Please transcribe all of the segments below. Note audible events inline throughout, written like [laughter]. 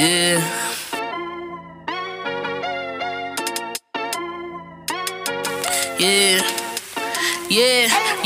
Yeah. Yeah. Yeah,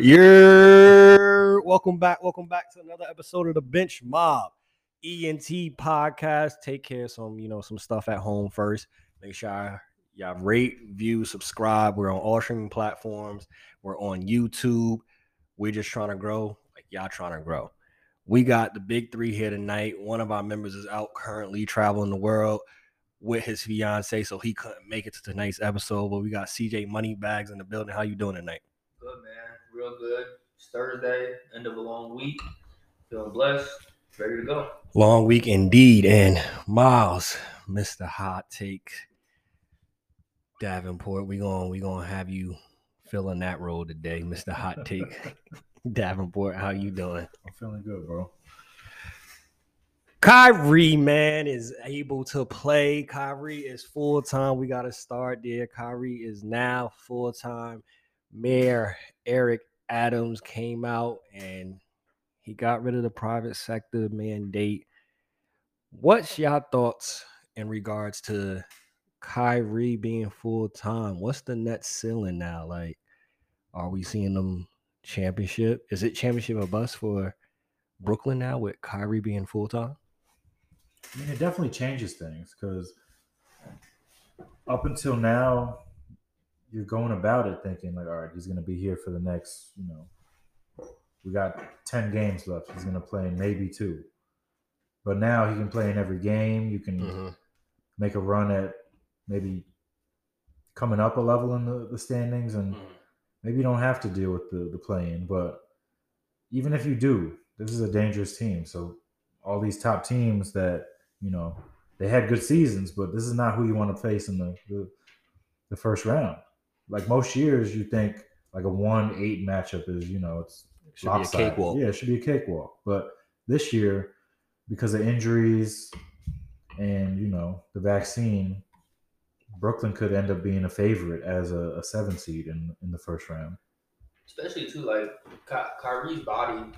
You're welcome back. Welcome back to another episode of the Bench Mob ENT podcast. Take care of some, you know, some stuff at home first. Make sure y'all rate, view, subscribe. We're on all streaming platforms. We're on YouTube. We're just trying to grow, like y'all trying to grow. We got the big three here tonight. One of our members is out currently traveling the world with his fiance, so he couldn't make it to tonight's episode. But we got CJ Moneybags in the building. How you doing tonight? Good man, real good. It's Thursday, end of a long week. Feeling blessed, ready to go. Long week indeed. And Miles, Mr. Hot Take Davenport, we going we gonna have you filling that role today, Mr. Hot Take [laughs] Davenport. How you doing? I'm feeling good, bro. Kyrie, man, is able to play. Kyrie is full time. We got to start there. Kyrie is now full time. Mayor Eric Adams came out and he got rid of the private sector mandate. What's your thoughts in regards to Kyrie being full time? What's the net ceiling now? Like, are we seeing them championship? Is it championship or bust for Brooklyn now with Kyrie being full time? I mean, it definitely changes things because up until now, you're going about it thinking like, all right, he's going to be here for the next, you know, we got ten games left. He's going to play in maybe two, but now he can play in every game. You can Mhm. make a run at maybe coming up a level in the, the standings, and maybe you don't have to deal with the the play-in. But even if you do, this is a dangerous team. So all these top teams that you know they had good seasons, but this is not who you want to face in the the, the first round. Like most years, you think like a one eight matchup is you know it's Should be a cakewalk. Yeah, it should be a cakewalk. But this year, because of injuries and you know the vaccine, Brooklyn could end up being a favorite as a, a seven seed in in the first round. Especially too, like Ky- Kyrie's body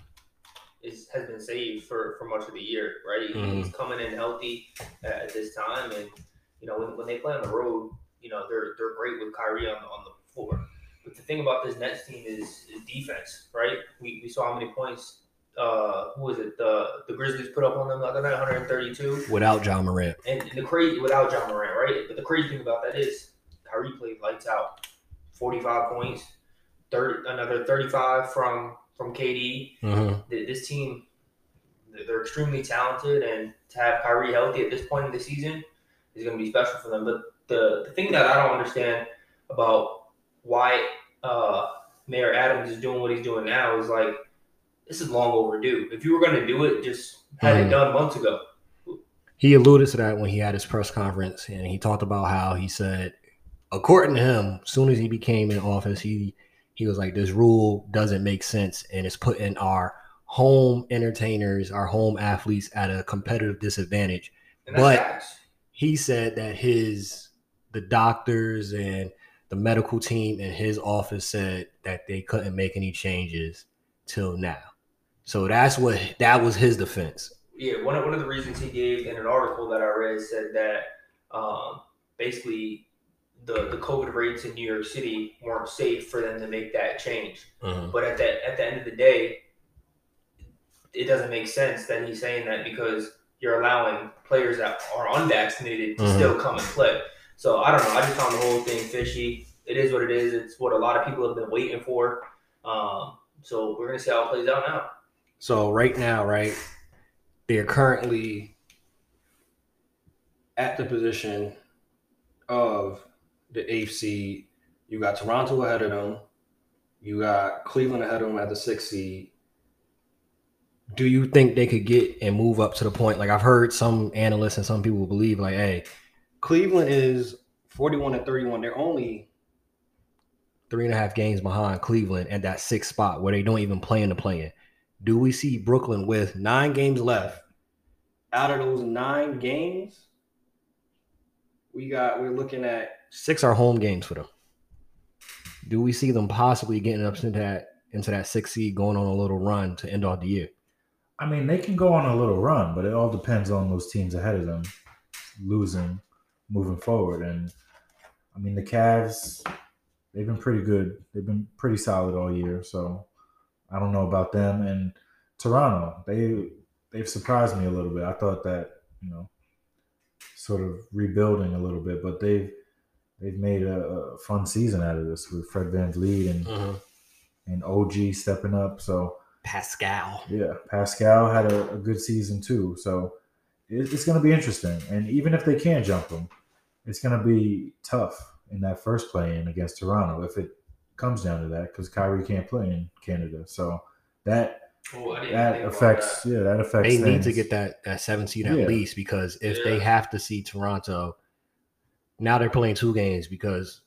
is has been saved for for much of the year, right? He- Mhm. He's coming in healthy at, at this time, and you know when, when they play on the road, you know they're they're great with Kyrie on on the floor. But the thing about this Nets team is, is defense, right? We, we saw how many points. Uh, who was it? The the Grizzlies put up on them the other night, 132. Without Ja Morant. And, and the crazy without Ja Morant, right? But the crazy thing about that is Kyrie played lights out, forty five points, thirty another thirty five from from KD. Mm-hmm. This team, they're they're extremely talented, and to have Kyrie healthy at this point in the season is going to be special for them. But the the thing that I don't understand about why uh, Mayor Adams is doing what he's doing now is like this is long overdue. If you were going to do it, just had Mhm. it done months ago. He alluded to that when he had his press conference, and he talked about how he said, according to him, as soon as he became in office, he he was like, "This rule doesn't make sense, and it's putting our home entertainers, our home athletes, at a competitive disadvantage." But-. He said that his the doctors and the medical team in his office said that they couldn't make any changes till now. So that's what that was his defense. yeah, one of, one of the reasons he gave in an article that I read said that um, basically the the COVID rates in New York City weren't safe for them to make that change. But at the at the end of the day, it doesn't make sense that he's saying that because you're allowing players that are unvaccinated to Mhm. still come and play. So I don't know. I just found the whole thing fishy. It is what it is. It's what a lot of people have been waiting for. Um, so we're gonna see how it plays out now. So right now, right, they're currently at the position of the eighth seed. You got Toronto ahead of them. You got Cleveland ahead of them at the sixth seed. Do you think they could get and move up to the point? Like I've heard some analysts and some people believe, like, hey, Cleveland is 41 and 31. They're only three and a half games behind Cleveland at that sixth spot where they don't even play in the play-in. Do we see Brooklyn with nine games left? Out of those nine games, we got we're looking at six are home games for them. Do we see them possibly getting up into that into that six seed, going on a little run to end off the year? I mean, they can go on a little run, but it all depends on those teams ahead of them losing, moving forward. And I mean, the Cavs, they've been pretty good. They've been pretty solid all year. So I don't know about them. And Toronto, they they've surprised me a little bit. I thought that you know, sort of rebuilding a little bit, but they've they've made a, a fun season out of this with Fred VanVleet and Mm-hmm. and OG stepping up. So Pascal. yeah, Pascal had a, a good season too. So it, it's going to be interesting. And even if they can jump them, it's going to be tough in that first play in against Toronto if it comes down to that because Kyrie can't play in Canada. So that that affects that. yeah that affects. They need to get that that seven seed at Yeah. least because if they have to see Toronto, now they're playing two games because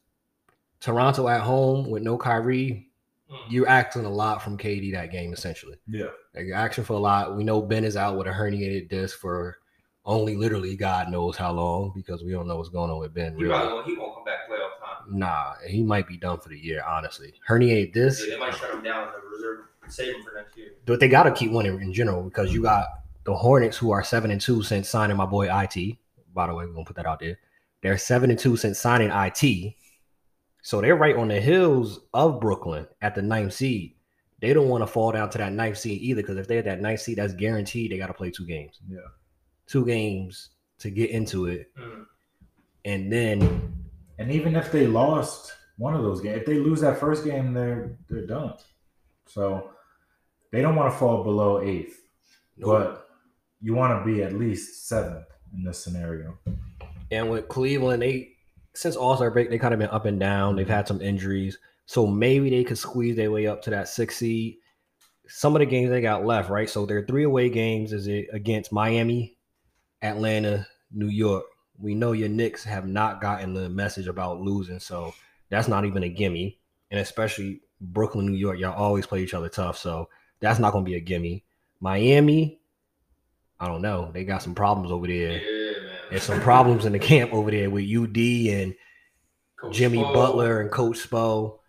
Toronto at home with no Kyrie, Mm. you're acting a lot from KD that game essentially. Yeah, Like you're acting for a lot. We know Ben is out with a herniated disc for only literally God knows how long because we don't know what's going on with Ben. He Really. probably won't, he won't come back playoff time. Nah, he might be done for the year, honestly. Herniated disc. Yeah, they might shut him down and reserve save him for next year. but they got to keep winning in general because you got the Hornets who are seven and two since signing my boy IT. By the way, we're gonna put that out there. They're seven and two since signing IT, so they're right on the hills of Brooklyn at the ninth seed. They don't want to fall down to that ninth seed either because if they're at that ninth seed, that's guaranteed they got to play two games. Yeah. Two games to get into it, Mm. and then and even if they lost one of those games, if they lose that first game, they're they're done. So they don't want to fall below eighth, but you want to be at least seventh in this scenario. And with Cleveland, they since All Star break, they kind of been up and down. They've had some injuries, so maybe they could squeeze their way up to that six seed. Some of the games they got left, right? So their three away games is it against Miami, Atlanta, New York. We know your Knicks have not gotten the message about losing, so that's not even a gimme. And especially Brooklyn, New York, y'all always play each other tough, so that's not going to be a gimme. Miami, I don't know. They got some problems over there. Yeah, man. There's some problems in the camp over there with UD and Coach Jimmy Spo. Butler and Coach Spo.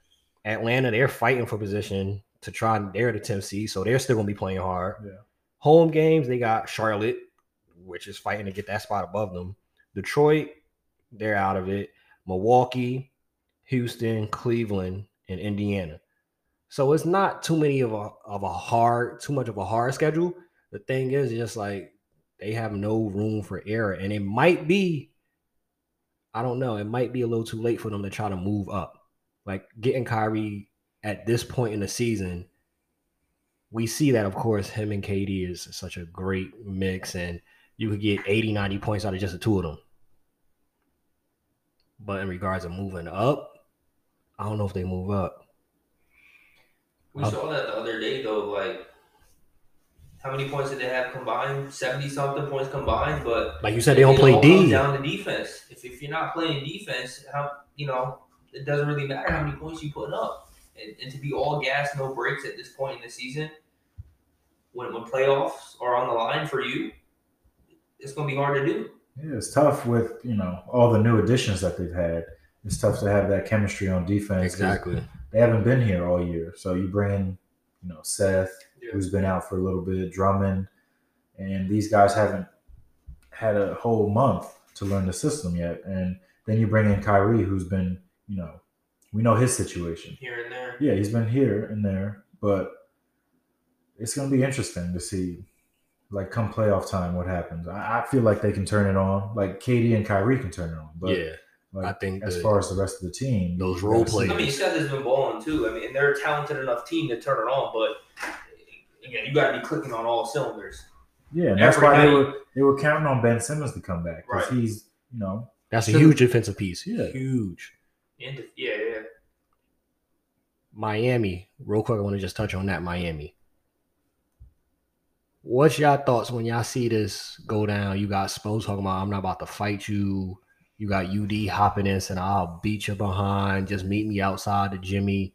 Atlanta, they're fighting for position to try. They're the 10th seed, so they're still gonna be playing hard. Yeah. Home games, they got Charlotte, which is fighting to get that spot above them. Detroit, they're out of it. Milwaukee, Houston, Cleveland, and Indiana. So it's not too many of a of a hard, too much of a hard schedule. The thing is, just like they have no room for error, and it might be, I don't know, it might be a little too late for them to try to move up. Like getting Kyrie at this point in the season, we see that, of course, him and KD is such a great mix, and you could get 80, 90 points out of just the two of them. But in regards to moving up, I don't know if they move up. We saw that the other day though. Like, how many points did they have combined? Seventy something points combined, but Like you said, they don't play D. down to defense. If, if you're not playing defense, how you know it doesn't really matter how many points you put up. And, and to be all gas, no breaks at this point in the season, when when playoffs are on the line for you, it's gonna be hard to do. Yeah, it's tough with you know all the new additions that they've had. It's tough to have that chemistry on defense. Exactly. They haven't been here all year, so you bring in you know Seth, who's been out for a little bit, Drummond, and these guys haven't had a whole month to learn the system yet. And then you bring in Kyrie, who's been you know we know his situation. Here and there. Yeah, he's been here and there, but it's going to be interesting to see, like, come playoff time, what happens. I, I feel like they can turn it on, like KD and Kyrie can turn it on. But yeah, like, I think as the- far as the rest of the team, those you role gotta players- I mean, Seth has been balling too. I mean, and they're a talented enough team to turn it on, but again, you got to be clicking on all cylinders. Yeah, and that's Every why they were they were counting on Ben Simmons to come back because Right. he's you know That's a huge defensive piece. Yeah. Huge. And yeah, yeah. Miami, real quick, I want to just touch on that. Miami. What's y'all thoughts when y'all see this go down? You got Spo talking about, I'm not about to fight you. You got UD hopping in saying, I'll beat you behind. Just meet me outside the Jimmy.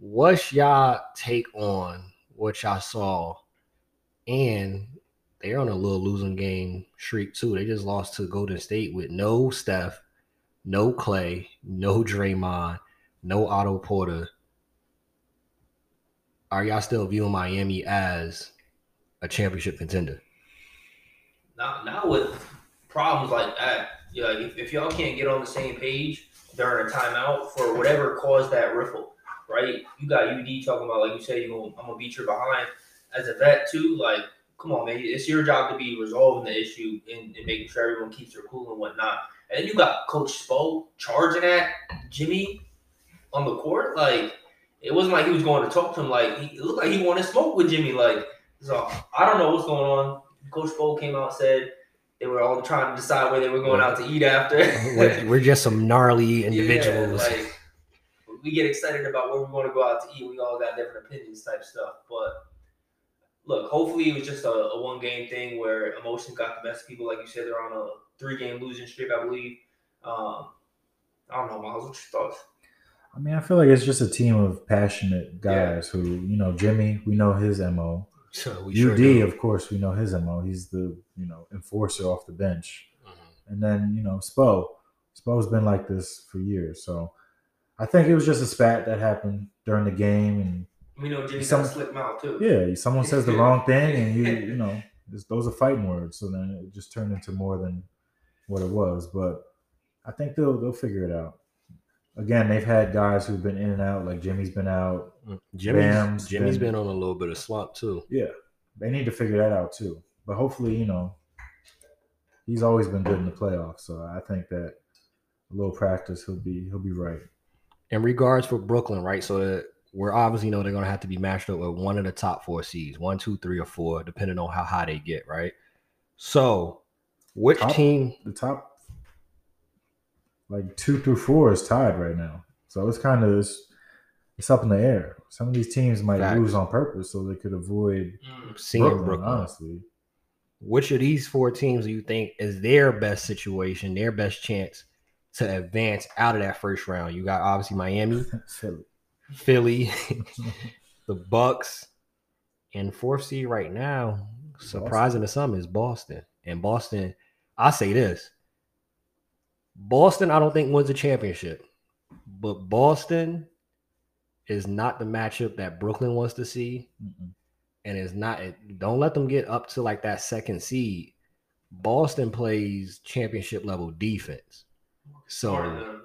What's y'all take on what y'all saw? And they're on a little losing game streak too. They just lost to Golden State with no Steph, no Clay, no Draymond, no Otto Porter. Are y'all still viewing Miami as a championship contender? Not not with problems like that. Yeah, like if, if y'all can't get on the same page during a timeout for whatever caused that riffle, right? You got UD talking about like you said, you gonna I'm gonna beat your behind as a vet too. Like, come on, man, it's your job to be resolving the issue and, and making sure everyone keeps their cool and whatnot. And then you got Coach Spo charging at Jimmy on the court. Like, it wasn't like he was going to talk to him. Like, he, it looked like he wanted to smoke with Jimmy. Like, so I don't know what's going on. Coach Spo came out and said they were all trying to decide where they were going out to eat after. [laughs] we're, we're just some gnarly [laughs] Yeah, individuals. like, we get excited about where we want to go out to eat. We all got different opinions, type stuff. But look, hopefully it was just a, a one game thing where emotion got the best of people. Like you said, they're on a three game losing streak, I believe. Um, I don't know, Miles. What's your thoughts? I mean I feel like it's just a team of passionate guys who you know Jimmy we know his mo so we UD sure of course we know his mo he's the you know enforcer off the bench Mhm. and then you know Spo Spo's been like this for years so I think it was just a spat that happened during the game and We know Jimmy's Some- got a slick mouth too. yeah, someone says the [laughs] wrong thing, and you you know those are fighting words. So then it just turned into more than what it was. But I think they'll they'll figure it out. Again, they've had guys who've been in and out, like Jimmy's been out. Mm, Jimmy's, Bam's Jimmy's been- been on a little bit of slump too. Yeah, they need to figure that out too. But hopefully, you know, he's always been good in the playoffs. So I think that a little practice, he'll be he'll be right. In regards for Brooklyn, right? So that we're obviously you know they're gonna have to be matched up with one of the top four seeds, one, two, three, or four, depending on how high they get, right? So which Top- team The top like two through four is tied right now. So it's kind of it's, it's up in the air. Some of these teams might Facts. lose on purpose so they could avoid Mm. seeing Brooklyn, Brooklyn? honestly. Which of these four teams do you think is their best situation, their best chance to advance out of that first round? You got obviously Miami, [laughs] Philly. Philly, [laughs] the Bucks, and fourth seed right now, surprising to some, is Boston. And Boston, I say this: Boston, I don't think wins a championship, but Boston is not the matchup that Brooklyn wants to see, Mm-mm. and is not. Don't let them get up to like that second seed. Boston plays championship level defense, so.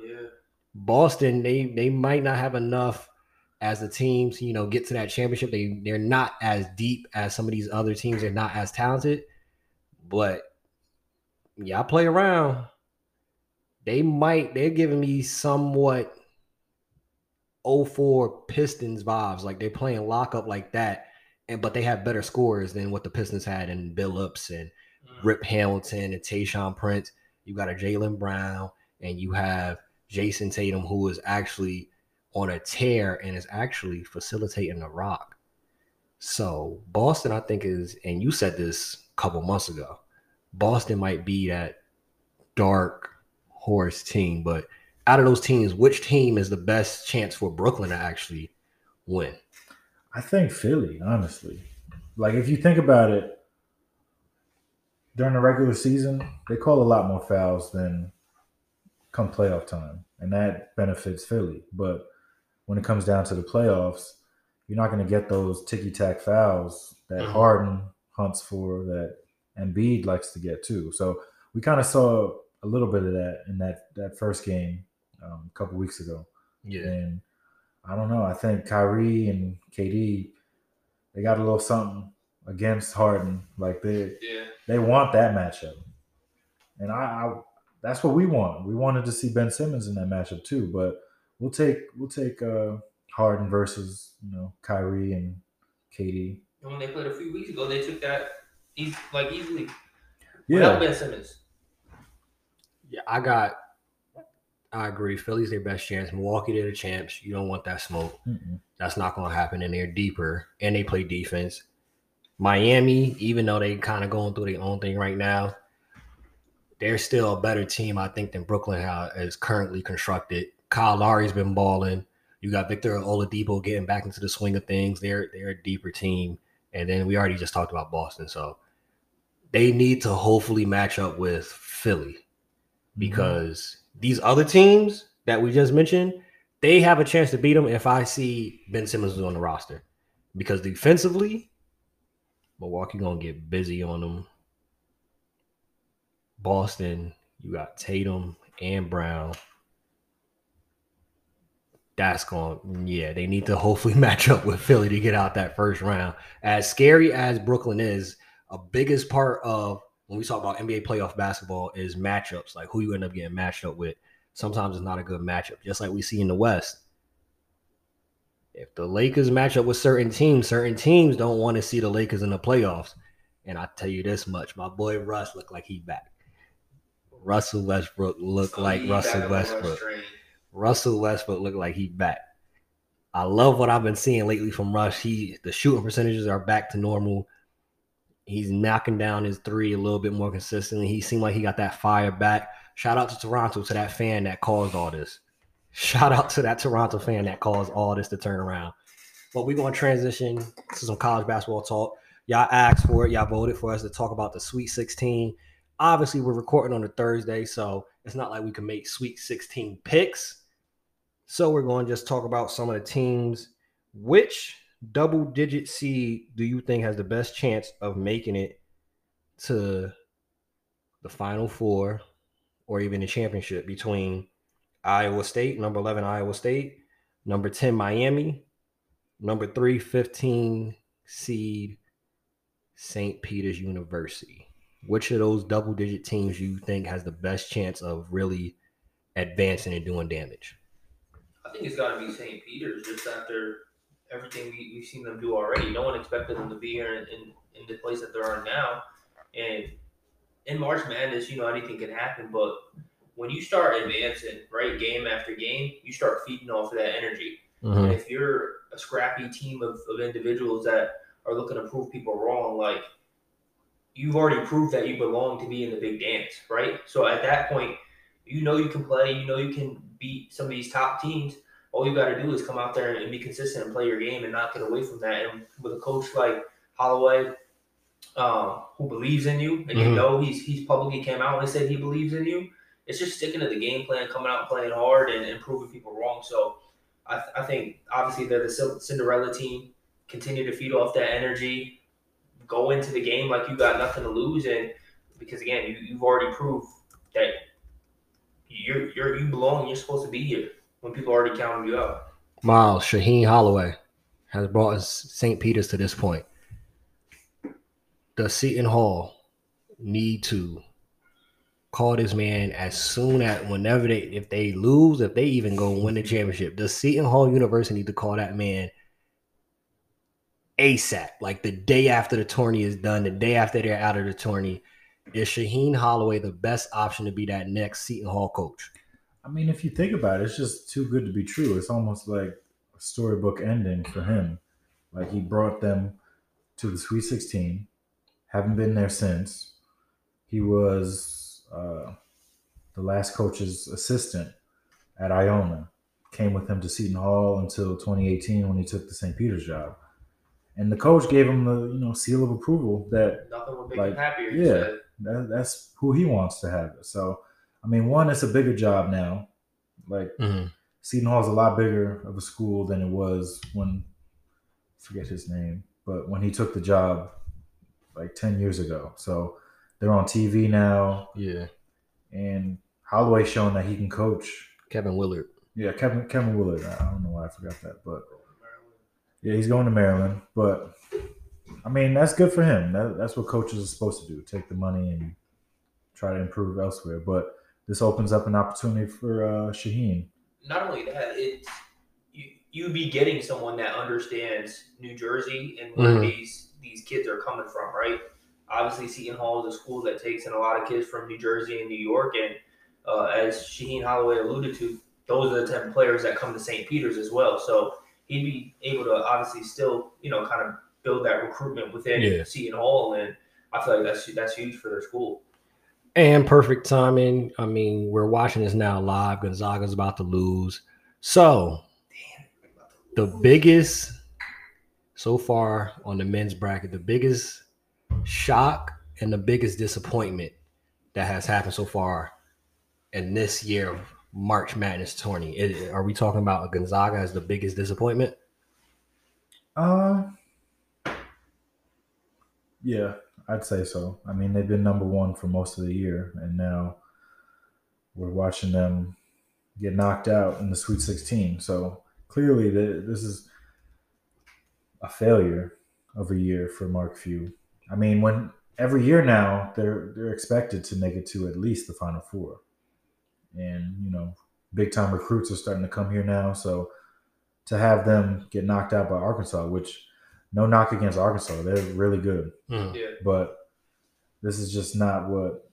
Yeah. Boston, they they might not have enough as a team to you know get to that championship. They they're not as deep as some of these other teams. They're not as talented, but yeah, I play around. They might. They're giving me somewhat 04 Pistons vibes. Like they're playing lockup like that, and but they have better scores than what the Pistons had in Billups and Mm. Rip Hamilton and Tayshaun Prince. You got a Jaylen Brown, and you have Jayson Tatum, who is actually on a tear and is actually facilitating the rock. So Boston, I think, is, and you said this a couple months ago. Boston might be that dark horse team, but out of those teams, which team is the best chance for Brooklyn to actually win? I think Philly, honestly. Like if you think about it, during the regular season, they call a lot more fouls than come playoff time, and that benefits Philly. But when it comes down to the playoffs, you're not going to get those ticky tack fouls that Mhm. Harden hunts for, that Embiid likes to get too. So we kind of saw a little bit of that in that that first game um, a couple weeks ago. Yeah. And I don't know. I think Kyrie and KD, they got a little something against Harden. Like they Yeah. they want that matchup, and I, I that's what we want. We wanted to see Ben Simmons in that matchup too. But we'll take we'll take uh, Harden versus you know Kyrie and KD. And when they played a few weeks ago, they took that He's like easily. Yeah, Without Ben Simmons. Yeah, I got. I agree. Philly's their best chance. Milwaukee, they're the champs. You don't want that smoke. Mm-mm. That's not going to happen. And they're deeper, and they play defense. Miami, even though they kind of going through their own thing right now, they're still a better team, I think, than Brooklyn ha- is currently constructed. Kyle Lowry's been balling. You got Victor Oladipo getting back into the swing of things. They're they're a deeper team, and then we already just talked about Boston, so they need to hopefully match up with Philly because these other teams that we just mentioned, they have a chance to beat them if I see Ben Simmons on the roster. Because defensively, Milwaukee gonna get busy on them. Boston, you got Tatum and Brown. That's going, yeah, they need to hopefully [laughs] match up with Philly to get out that first round. As scary as Brooklyn is, a biggest part of when we talk about NBA playoff basketball is matchups, like who you end up getting matched up with. Sometimes it's not a good matchup, just like we see in the West. If the Lakers match up with certain teams, certain teams don't want to see the Lakers in the playoffs. And I tell you this much, my boy Russ looked like he back. Russell Westbrook looked like Russell back on the Russ Westbrook. Russell Westbrook looked like he back. I love what I've been seeing lately from Russ. He the shooting percentages are back to normal. He's knocking down his three a little bit more consistently. He seemed like he got that fire back. Shout out to Toronto to that fan that caused all this. [laughs] Shout out to that Toronto fan that caused all this to turn around. But we're going to transition to some college basketball talk. Y'all asked for it. Y'all voted for us to talk about the Sweet 16. Obviously, we're recording on a Thursday, so it's not like we can make Sweet 16 picks. So we're going to just talk about some of the teams. Which double digit seed do you think has the best chance of making it to the final four or even the championship between Iowa State, number 11 Iowa State, number 10 Miami, number 3 15 seed St. Peter's University. Which of those double digit teams you think has the best chance of really advancing and doing damage? I think it's got to be St. Peter's just after everything we, we've seen them do already. No one expected them to be here in, in, in the place that they're in now. And in March Madness, you know, anything can happen. But when you start advancing, right, game after game, you start feeding off of that energy. Mm-hmm. And if you're a scrappy team of, of individuals that are looking to prove people wrong, like you've already proved that you belong to be in the big dance, right? So at that point, you know you can play, you know you can beat some of these top teams. All you got to do is come out there and be consistent and play your game and not get away from that. And with a coach like Holloway, um, who believes in you, and you Mhm. know he's he's publicly came out and said he believes in you. It's just sticking to the game plan, coming out and playing hard, and, and proving people wrong. So I, I think obviously they're the Cinderella team. Continue to feed off that energy. Go into the game like you got nothing to lose, and because again, you, you've already proved that you're you're you belong. You're supposed to be here when people already counted you out. Miles Shaheen Holloway has brought St. Peter's to this point. Does Seton Hall need to call this man as soon as whenever they if they lose, if they even go win the championship? Does Seton Hall University need to call that man ASAP? Like the day after the tourney is done, the day after they're out of the tourney. Is Shaheen Holloway the best option to be that next Seton Hall coach? I mean, if you think about it, it's just too good to be true. It's almost like a storybook ending for him. Like he brought them to the Sweet 16, haven't been there since. He was uh, the last coach's assistant at Iona. Came with him to Seton Hall until 2018 when he took the St. Peter's job. And the coach gave him the you know seal of approval that Nothing would make Like, him happier. yeah. that, that's who he wants to have it. So, I mean, one, it's a bigger job now. Like Mm-hmm. Seton Hall's a lot bigger of a school than it was when I forget his name, but when he took the job like ten years ago. So they're on TV now, Yeah. and Holloway's showing that he can coach. Kevin Willard. Yeah, Kevin Kevin Willard. I I don't know why I forgot that, but yeah, he's going to Maryland. But I mean, that's good for him. That, that's what coaches are supposed to do: take the money and try to improve elsewhere. But this opens up an opportunity for uh, Shaheen. not only that, it's you you be getting someone that understands New Jersey and where Mhm. these these kids are coming from, right? obviously Seton Hall is a school that takes in a lot of kids from New Jersey and New York, and uh, as Shaheen Holloway alluded to, those are the type of players that come to St. Peter's as well. So he'd be able to obviously still, you know, kind of build that recruitment within Yeah. Seton Hall, and I feel like that's that's huge for their school. And perfect timing. I mean, we're watching this now live. Gonzaga's about to lose. So, the biggest so far on the men's bracket, the biggest shock and the biggest disappointment that has happened so far in this year of March Madness tourney. It- are we talking about Gonzaga as the biggest disappointment? Uh, yeah, I'd say so. I mean, they've been number one for most of the year, and now we're watching them get knocked out in the Sweet 16. So clearly, th- this is a failure of a year for Mark Few. I mean, when every year now they're they're expected to make it to at least the Final Four, and you know, big time recruits are starting to come here now. So to have them get knocked out by Arkansas, which no knock against Arkansas, they're really good, Mm. Yeah, but this is just not what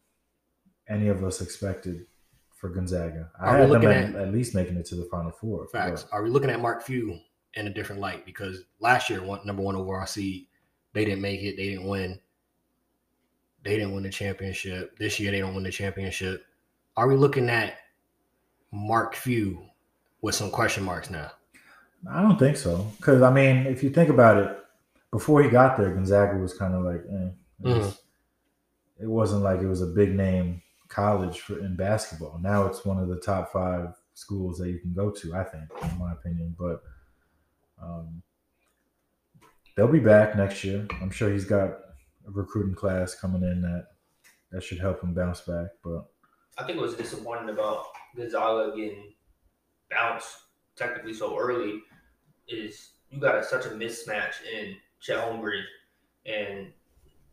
any of us expected for Gonzaga. I Are we had them looking at, at- at least making it to the Final Four. Facts. but- Are we looking at Mark Few in a different light? Because last year, one number one overall seed, they didn't make it. They didn't win. They didn't win the championship. This year, they don't win the championship. Are we looking at Mark Few with some question marks now? I don't think so. Because I mean, if you think about it, before he got there, Gonzaga was kind of like, eh. It, was, it wasn't like it was a big name college for in basketball. Now it's one of the top five schools that you can go to. I think, in my opinion, but um, they'll be back next year. I'm sure he's got a recruiting class coming in that that should help him bounce back. But I think it was disappointing about Gonzaga getting bounced technically so early is you got a, such a mismatch in Chet Holmgren and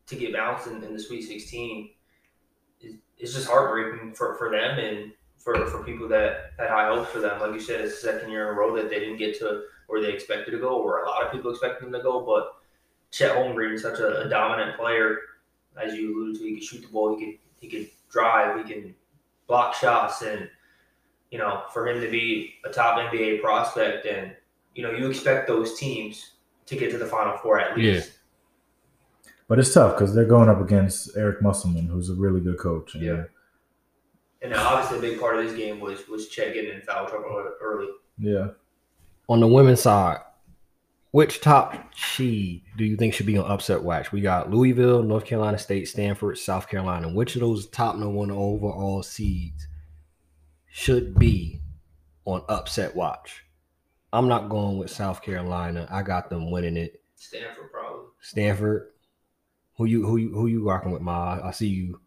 to get bounced in, in the Sweet 16 is it's just heartbreaking for, for them and for, for people that had high hopes for them. Like you said, it's the second year in a row that they didn't get to where they expected to go, or a lot of people expected them to go. But Chet Holmgren is such a, a dominant player, as you alluded to. He could shoot the ball, he could he could drive, he can block shots, and you know, for him to be a top NBA prospect, and you know, you expect those teams to get to the Final Four at least. Yeah. but it's tough because they're going up against Eric Musselman, who's a really good coach. and Yeah. And obviously, a big part of this game was was Chet getting in foul trouble early. yeah. On the women's side, which top seed do you think should be on upset watch? We got Louisville, North Carolina State, Stanford, South Carolina. Which of those top number one overall seeds should be on upset watch? I'm not going with South Carolina. I got them winning it. Stanford probably. Stanford. Who you who you who you rocking with, Ma? I see you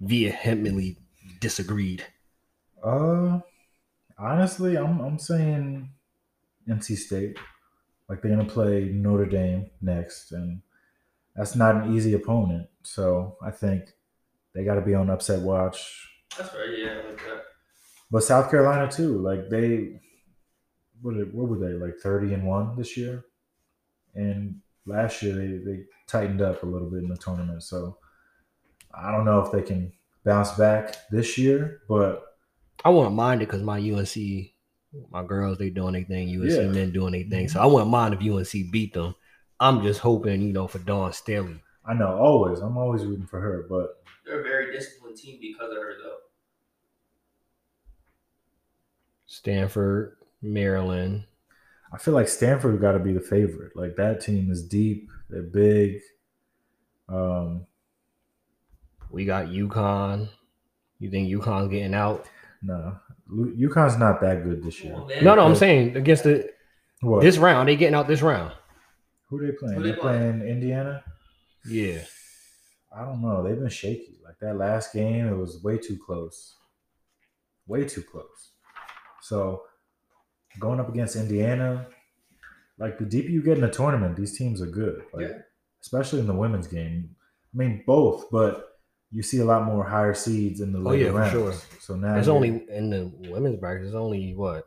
vehemently disagreed. Uh, honestly, I'm I'm saying NC State. Like they're gonna play Notre Dame next, and that's not an easy opponent. So I think they got to be on upset watch. That's right. Yeah, like that. But South Carolina too. Like they, what did, what were they like thirty and one this year? And last year they they tightened up a little bit in the tournament. So I don't know if they can bounce back this year, but I wouldn't mind it because my UNC, my girls, they doing their thing. UNC Yeah. men doing their thing. So mm-hmm. I wouldn't mind if UNC beat them. I'm just hoping, you know, for Dawn Staley. I know always I'm always rooting for her. But They're a very disciplined team because of her, though. Stanford, Maryland. I feel like Stanford got to be the favorite. Like that team is deep. They're big. Um, We got UConn. You think UConn's getting out? no, Lu- UConn's not that good this year. Well, No, no, I'm saying against the What? this round, they getting out this round. Who they playing? Who they They're playing Indiana. Yeah. I don't know. They've been shaky. Like that last game, it was way too close. Way too close. So going up against Indiana, like the deeper you get in the tournament, these teams are good. Like Yeah. especially in the women's game. I mean both, but you see a lot more higher seeds in the Oh, later yeah, for rounds. sure. So now There's only in the women's bracket, there's only what?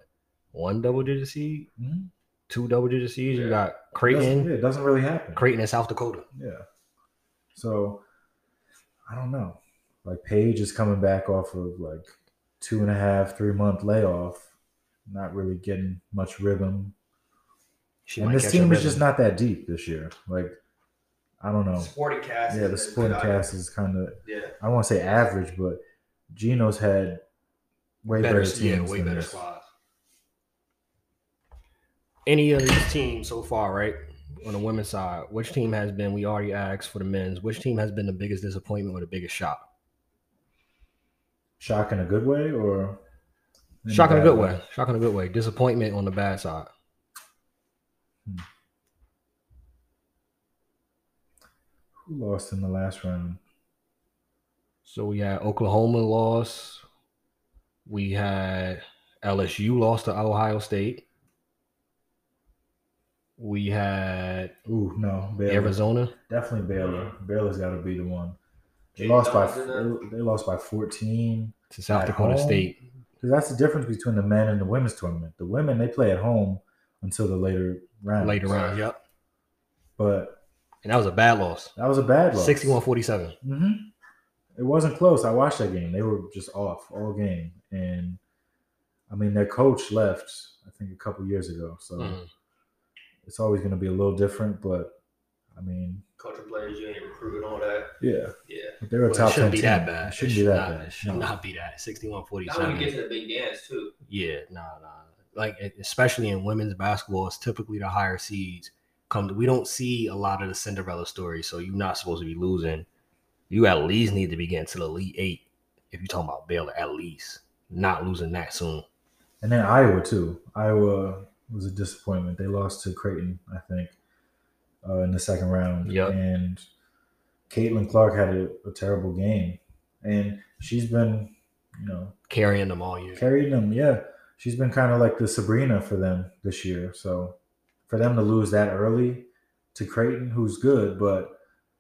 One double digit seed, Mhm. two double digit seeds. You Yeah. got It doesn't- Creighton, yeah, it doesn't really happen. Creighton and South Dakota. Yeah. So I don't know. Like Paige is coming back off of like two and a half, three month layoff, not really getting much rhythm. She and this team a is just not that deep this year. Like I don't know. Sporting cast. Yeah, the is a supporting good cast is kind of Yeah. I don't want to say average, but Geno's had way better, better, teams yeah, way than better this. squads. Any of these teams so far, right? On the women's side, which team has been? We already asked for the men's. Which team has been the biggest disappointment or the biggest shock? Shock in a good way, or in Shock in a good way. Shock in a good way. Disappointment on the bad side. Hmm. Who lost in the last round? So we had Oklahoma lost. We had LSU lost to Ohio State. We had Ooh, no, Baylor. Arizona. Definitely Baylor. Mm-hmm. Baylor's got to be the one. They Jay lost by Jones in they, they lost by fourteen. to South Dakota home? State. Because that's the difference between the men and the women's tournament. The women they play at home until the later round. Later round, yep. but And that was a bad loss. that was a bad loss. 61 47. Mm-hmm. It wasn't close. I watched that game. They were just off all game, and I mean their coach left. I think a couple years ago, so Mhm. it's always going to be a little different. But I mean, Coaching players, you ain't recruiting all that. yeah, Yeah. but they were a But it top ten shouldn't be team. that bad. It shouldn't be that not, bad. It should No. not be that. 61 Now when you get to the big dance too. Yeah, nah, nah. Like, especially in women's basketball, it's typically the higher seeds. Come, to, we don't see a lot of the Cinderella stories, so you're not supposed to be losing. You at least need to be getting to the Elite Eight if you're talking about Baylor, at least. Not losing that soon. And then Iowa too. Iowa was a disappointment. They lost to Creighton, I think, uh, in the second round. Yep. And Caitlin Clark had a, a terrible game, and she's been, you know, Carrying them all year. carrying them. Yeah, she's been kind of like the Sabrina for them this year. So for them to lose that early to Creighton, who's good, but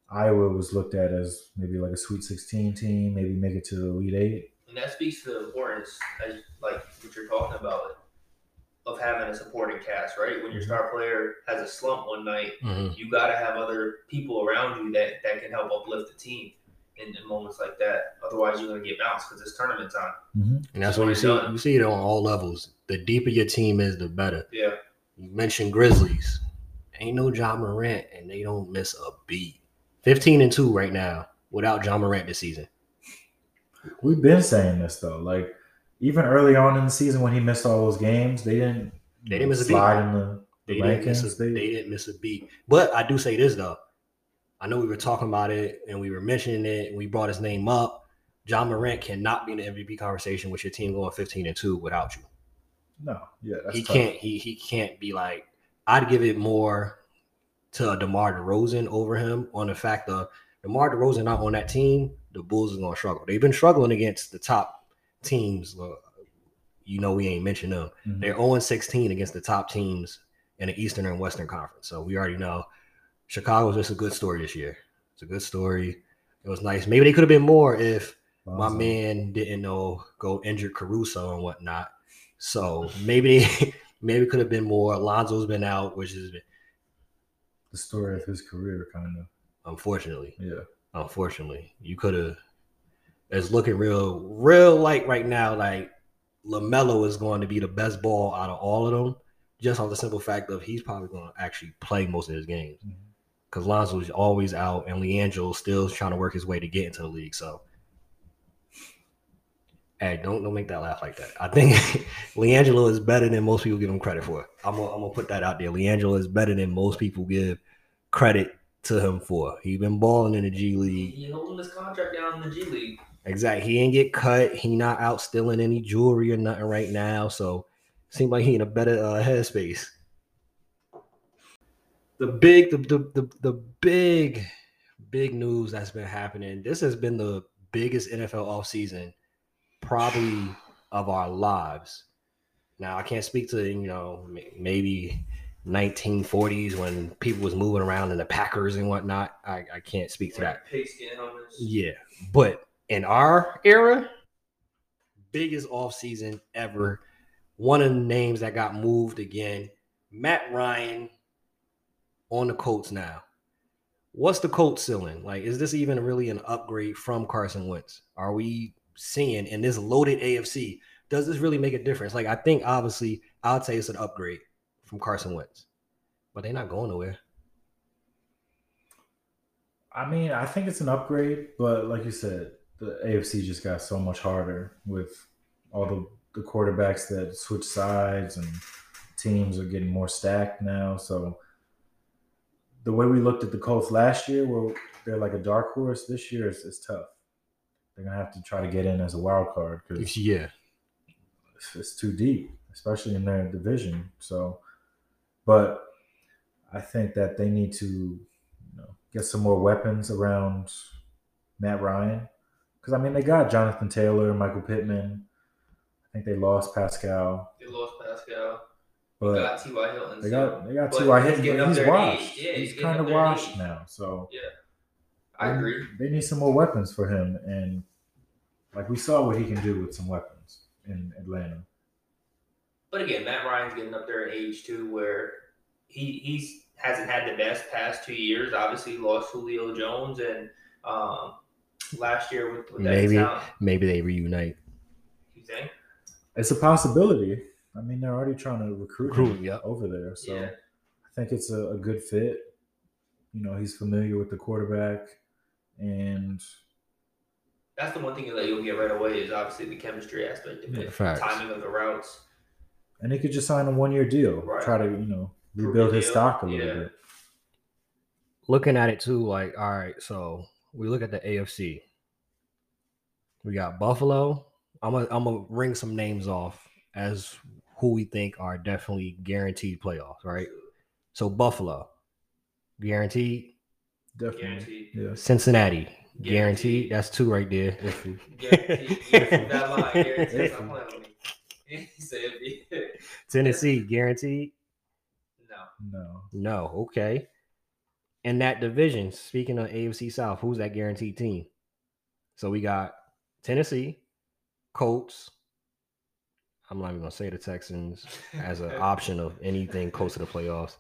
Iowa was looked at as maybe like a Sweet 16 team, maybe make it to the Elite Eight. And that speaks to the importance, as like what you're talking about, of having a supporting cast, right? When your star player has a slump one night, Mhm. you got to have other people around you that, that can help uplift the team in, in moments like that. Otherwise, you're going to get bounced because it's tournament time. Mm-hmm. And that's what you see. Done. You see it on all levels. The deeper your team is, the better. Yeah. You mentioned Grizzlies. Ain't no Ja Morant, and they don't miss a beat. 15 and 2 right now without Ja Morant this season. We've been saying this though. Like even early on in the season when he missed all those games, they didn't. They didn't miss a beat. slide in the, They didn't, miss a, They, didn't miss a beat. But I do say this though. I know we were talking about it and we were mentioning it and we brought his name up. Ja Morant cannot be in the MVP conversation with your team going 15 and 2 without you. no, yeah, that's he tough. can't he he can't be like I'd give it more to DeMar DeRozan over him on the fact of DeMar DeRozan not on that team, the Bulls is gonna struggle. They've been struggling against the top teams. uh, You know we ain't mentioned them. Mhm. They're 0 16 against the top teams in the Eastern and Western Conference. So we already know Chicago's just a good story this year. It's a good story. It was nice. Maybe they could have been more if my man didn't know go injured Caruso and whatnot. So maybe [laughs] maybe could have been more. Alonzo's been out, which is the story of his career, kind of. unfortunately, Yeah, unfortunately, you could have. It's looking real, real like right now. Like LaMelo is going to be the best ball out of all of them, just on the simple fact of he's probably going to actually play most of his games Mhm. because Lonzo is always out, and LiAngelo still trying to work his way to get into the league. So. Hey, don't don't make that laugh like that. I think [laughs] LiAngelo is better than most people give him credit for. I'm gonna, I'm gonna put that out there. LiAngelo is better than most people give credit to him for. He's been balling in the G League. he holding his contract down in the G League. Exactly. He ain't get cut. He not out stealing any jewelry or nothing right now. So seems like he in a better uh, headspace. The big, the, the the the big, big news that's been happening. This has been the biggest NFL offseason probably of our lives. Now I can't speak to you know maybe 1940s when people was moving around in the Packers and whatnot. I, I can't speak to that. Yeah, but in our era, biggest offseason ever. Mm-hmm. One of the names that got moved again, Matt Ryan on the Colts now. what's the Colts ceiling? Like, is this even really an upgrade from Carson Wentz? Are we seeing in this loaded AFC? Does this really make a difference? Like, I think obviously, I'd say it's an upgrade from Carson Wentz, but they're not going nowhere. I mean, I think it's an upgrade, but like you said, the AFC just got so much harder with all the, the quarterbacks that switch sides and teams are getting more stacked now. So the way we looked at the Colts last year, where they're like a dark horse, this year is, is tough. They're gonna have to try to get in as a wild card because Yeah. it's, it's too deep, especially in their division. So, but I think that they need to, you know, get some more weapons around Matt Ryan because I mean they got Jonathan Taylor, Michael Pittman. I think they lost Pascal, They lost Pascal. but they got T.Y. Hilton. they got they got T.Y. Hilton. but He's washed. Yeah, he's he's kind of washed now. So Yeah, I they- agree. They need some more weapons for him, and like we saw what he can do with some weapons in Atlanta. But again, Matt Ryan's getting up there in age too, where he he's hasn't had the best past two years. Obviously, he lost Julio Jones and um, last year with, with Maybe. talent. Maybe they reunite. You think? It's a possibility. I mean, they're already trying to recruit, Recruit, him yeah. over there, so Yeah. I think it's a, a good fit. You know, he's familiar with the quarterback, and That's the one thing that you'll get right away is obviously the chemistry aspect of Yeah, it, facts. timing of the routes. and he could just sign a one year deal, Right. try to you know rebuild his stock a little yeah. bit. Looking at it too, like, all right, so we look at the AFC. We got Buffalo. I'm gonna I'm gonna ring some names off as who we think are definitely guaranteed playoffs, right? So Buffalo, guaranteed. Definitely, Guaranteed. yeah. Cincinnati, guaranteed. Guaranteed. That's two right there. Iffy. [laughs] Guaranteed. That line, guaranteed. Stop playing with me. Tennessee, guaranteed. no. No, No, okay. In that division, speaking of AFC South, who's that guaranteed team? So we got Tennessee, Colts. I'm not even gonna say the Texans as an [laughs] option of anything close to the playoffs,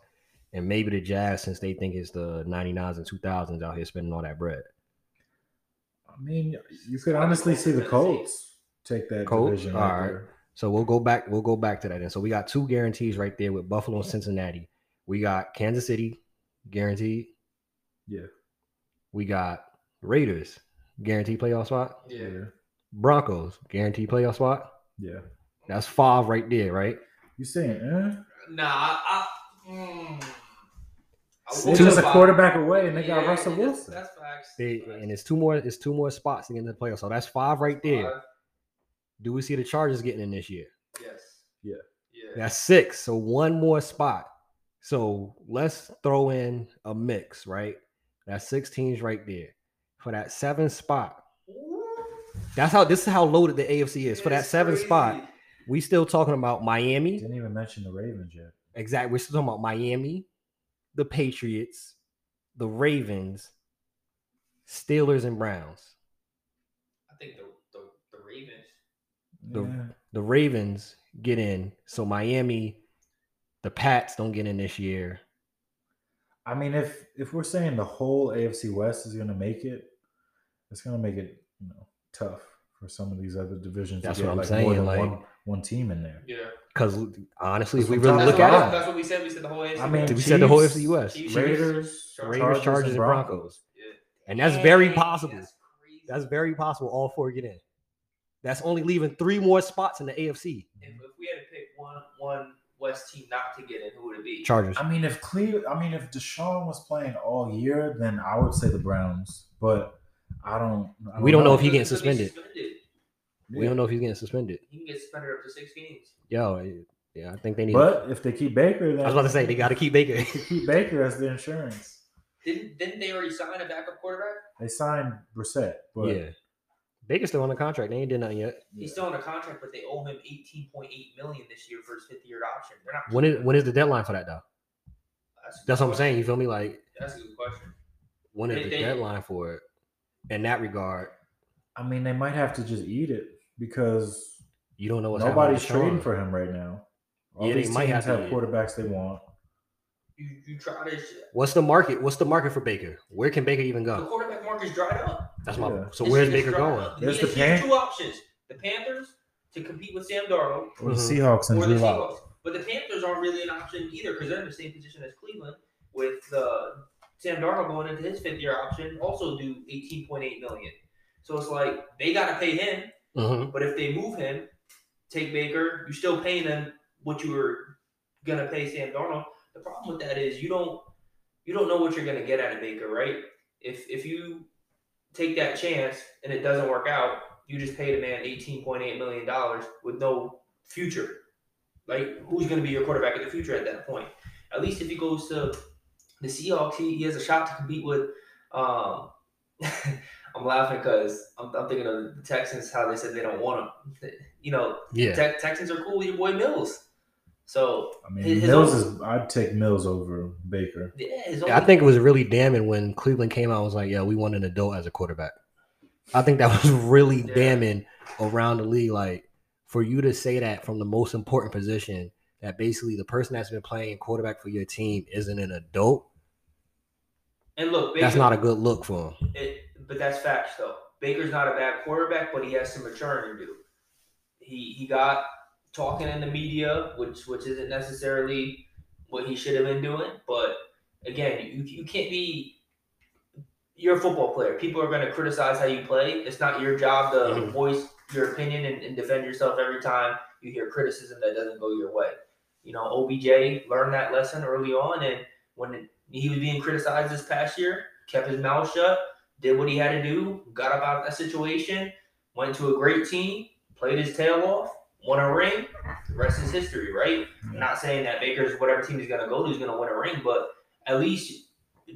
and maybe the Jags since they think it's the 99s and 2000s out here spending all that bread. I mean you could honestly see the Colts take that Colts? division All right there. So we'll go back. We'll go back to that. And so we got two guarantees right there with Buffalo and Cincinnati. We got Kansas City guaranteed. Yeah, We got Raiders guaranteed playoff spot. Yeah. Broncos guaranteed playoff spot. yeah. That's five right there, right? You saying? Eh? Nah, I. I, mm, I It's just a quarterback away, and they got Yeah, Russell that's- Wilson. That's facts. They, That's facts. and it's two more. It's two more spots to get into the playoffs. So that's five right there. Five. Do we see the Chargers getting in this year? Yes. Yeah. Yeah. That's six. So one more spot. So let's throw in a mix, right? That's six teams right there for that seven spot. That's how this is how loaded the AFC is. For that seven crazy. spot, we still talking about Miami. Didn't even mention the Ravens yet. Exactly. We're still talking about Miami, the Patriots, the Ravens, Steelers, and Browns. I think the the, the Ravens. The- Yeah. The Ravens get in, so Miami, the Pats don't get in this year. I mean, if if we're saying the whole AFC West is going to make it, it's going to make it you know tough for some of these other divisions That's to get what I'm like saying, more than like- one one team in there. Yeah. Because honestly, if we really look at it, That's what we said. We said the whole AFC. I mean, we said the whole Chiefs, AFC West, Chiefs, Raiders, Chargers. Raiders, Chargers, Chargers, and and Broncos. Yeah. and that's very possible. That's. That's very possible. All four get in. That's only leaving three more spots in the AFC. If, if we had to pick one one West team not to get in, who would it be? Chargers. I mean, if Cleve, I mean, if Deshaun was playing all year, then I would say the Browns. But I don't. I We don't know if he getting he's suspended. We don't know if he's getting suspended. He can get suspended up to six games. Yo, eh, yeah, I think they need. But if they keep Baker, then I was about to say they got to keep Baker. they could keep Baker as the insurance. Didn't didn't they already sign a backup quarterback? They signed Brissett, but yeah, Baker's still on the contract. They ain't did nothing yet. He's still on a contract, but they owe him eighteen point eight million this year for his fifth year option. They're not. When is when is the deadline for that though? That's, That's what I'm saying. You feel me? Like That's a good question. when is They- the they- deadline for it? In that regard, I mean, they might have to just eat it because you don't know what's nobody's trading Deshaun. for him right now. All Yeah, they these might teams have have to eat it. quarterbacks they want. You you try to. What's the market? What's the market for Baker? Where can Baker even go? The go? quarterback market's dried up. That's my. Yeah. So where's Baker going? up. There's He the has- he has Pan- two options: the Panthers to compete with Sam Darnold, Or the Mhm. Seahawks and or the Drew Lock. Seahawks. But the Panthers aren't really an option either because they're in the same position as Cleveland with uh, Sam Darnold going into his fifth year option, also do eighteen point eight million. So it's like they got to pay him, Mm-hmm. but if they move him, take Baker, you're still paying them what you were gonna pay Sam Darnold. The problem with that is you don't you don't know what you're gonna get out of Baker, right? If if you take that chance and it doesn't work out, you just paid a man eighteen point eight million dollars with no future. Like who's gonna be your quarterback in the future at that point? At least if he goes to the Seahawks, he, he has a shot to compete with. Um, [laughs] I'm laughing because I'm, I'm thinking of the Texans how they said they don't want him. [laughs] You know, Yeah. Te- Texans are cool with your boy Mills. So I mean, His- his Mills own- is. I'd take Mills over Baker. yeah, his Yeah, I think it was really damning when Cleveland came out and was like, "Yeah, we want an adult as a quarterback." I think that [laughs] was really Yeah. damning around the league. Like for you to say that from the most important position, that basically the person that's been playing quarterback for your team isn't an adult. and look, Baker, That's not a good look for him. It, but that's facts though. Baker's not a bad quarterback, but he has some maturing to do. He he got talking in the media, which which isn't necessarily what he should have been doing. But again, you you can't be. You're a football player. People are going to criticize how you play. It's not your job to Mhm. voice your opinion and, and defend yourself every time you hear criticism that doesn't go your way. You know, OBJ learned that lesson early on, and when he was being criticized this past year, kept his mouth shut, did what he had to do, got about that situation, went to a great team, played his tail off, won a ring. The rest is history, right? I'm not saying that Baker's whatever team he's gonna go to is gonna win a ring, but at least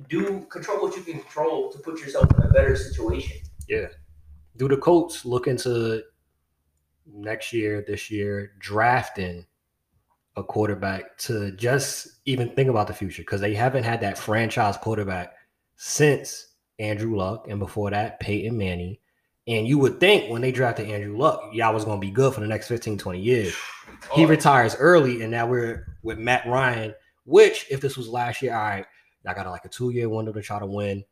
do control what you can control to put yourself in a better situation. Yeah. Do the Colts look into next year, this year, drafting a quarterback to just even think about the future? Because they haven't had that franchise quarterback since Andrew Luck, and before that, Peyton Manning. And you would think when they drafted Andrew Luck, y'all was going to be good for the next 15, 20 years. [sighs] He retires early, and now we're with Matt Ryan, which, if this was last year, all right, y'all got like a two year window to try to win.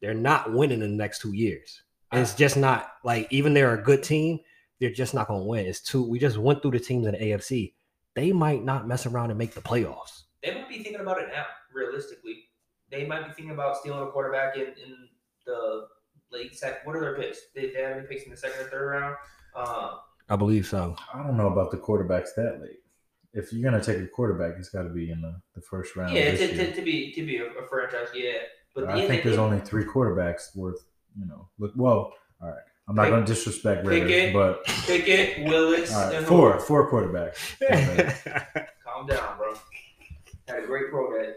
They're not winning in the next two years. Ah. It's just not like even they're a good team, they're just not going to win. It's two. We just went through the teams in the AFC. They might not mess around and make the playoffs. they might be thinking about it now. Realistically, they might be thinking about stealing a quarterback in, in the late second. What are their picks? Did they have any picks in the second or third round? Uh, I believe so. I don't know about the quarterbacks that late. If you're gonna take a quarterback, it's got to be in the, the first round. yeah, to, to, to be to be a, a franchise, yeah. But I yeah, think they- there's they- only three quarterbacks worth. You know, look. Well, all right. I'm not going to disrespect pick Raiders, but Pickett, Willis, all right, and four, four quarterbacks. [laughs] [laughs] Calm down, bro. Had a great pro day.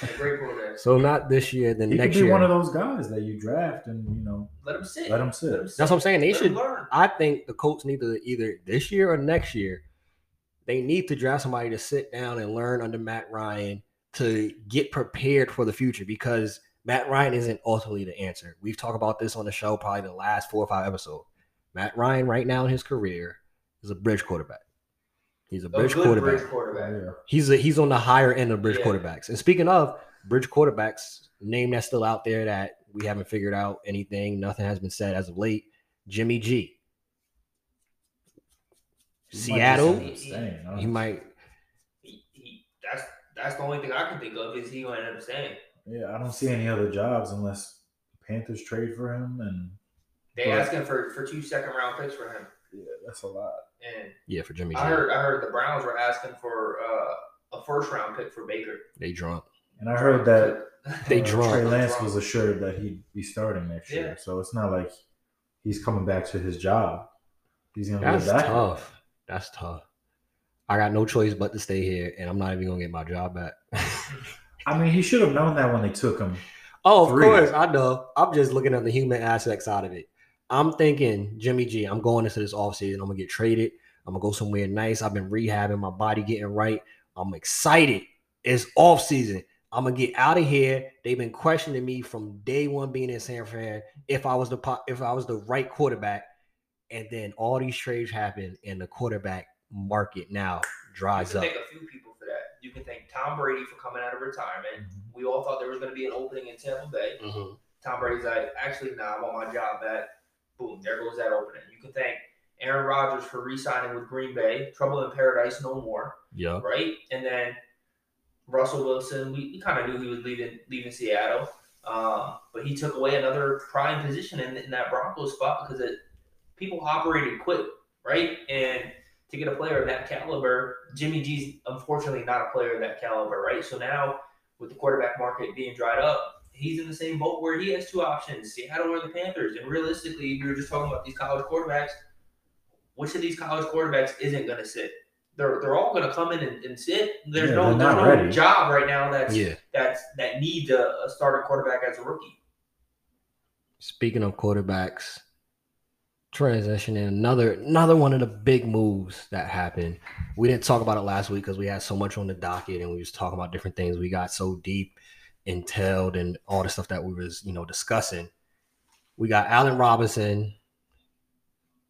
Had a great pro so not this year, then He could next be year. one of those guys that you draft and you know Let him sit. let him sit. Let him sit. That's what I'm saying. They Let should. learn. I think the Colts need to either this year or next year, they need to draft somebody to sit down and learn under Matt Ryan to get prepared for the future because Matt Ryan isn't ultimately the answer. We've talked about this on the show probably the last four or five episodes. Matt Ryan, right now in his career, is a bridge quarterback. He's a A bridge quarterback. bridge quarterback. Yeah. He's a, he's on the higher end of bridge Yeah. quarterbacks. And speaking of bridge quarterbacks, name that's still out there that we haven't figured out anything. Nothing has been said as of late. Jimmy G. He Seattle. end up staying, huh? He might. He, he, that's that's the only thing I can think of is he going to end up staying. Yeah, I don't see any other jobs unless Panthers trade for him, and They Right. asking for for two second round picks for him, yeah, that's a lot. And Yeah, for Jimmy G. I heard I heard the Browns were asking for uh, a first round pick for Baker. They drunk. And I heard that [laughs] They uh, drunk. Trey Lance Drunk. was assured that he'd be starting next Yeah. year, so it's not like he's coming back to his job. He's gonna That's be back. tough. That's tough. I got no choice but to stay here, and I'm not even gonna get my job back. I mean, he should have known that when they took him. oh, of Three. course, I know. I'm just looking at the human aspect side of it. I'm thinking, Jimmy G, I'm going into this offseason. I'm gonna get traded. I'm gonna go somewhere nice. I've been rehabbing my body, getting right. I'm excited. It's off season. I'm gonna get out of here. They've been questioning me from day one being in San Fran if I was the if I was the right quarterback, and then all these trades happen, and the quarterback market now You dries can up. thank a few people for that. You can thank Tom Brady for coming out of retirement. Mhm. We all thought there was going to be an opening in Tampa Bay. Mm-hmm. Tom Brady's like, actually, nah, I want my job back. Boom, there goes that opening. You can thank Aaron Rodgers for re-signing with Green Bay. Trouble in paradise, no more, Yeah. right? And then Russell Wilson, we, we kind of knew he was leaving leaving Seattle, um, but he took away another prime position in, in that Broncos spot because it people operated quick, right? And to get a player of that caliber, Jimmy G's unfortunately not a player of that caliber, right? So now with the quarterback market being dried up, he's in the same boat where he has two options: Seattle or the Panthers. And realistically, we were just talking about these college quarterbacks. Which of these college quarterbacks isn't going to sit? They're, they're all going to come in and, and sit. There's Yeah, no, there's not no ready. job right now that's Yeah. that's that needs a, a starter quarterback as a rookie. Speaking of quarterbacks, transitioning another another one of the big moves that happened. We didn't talk about it last week because we had so much on the docket and we was talking about different things. We got so deep entailed and all the stuff that we was you know discussing. We got Allen Robinson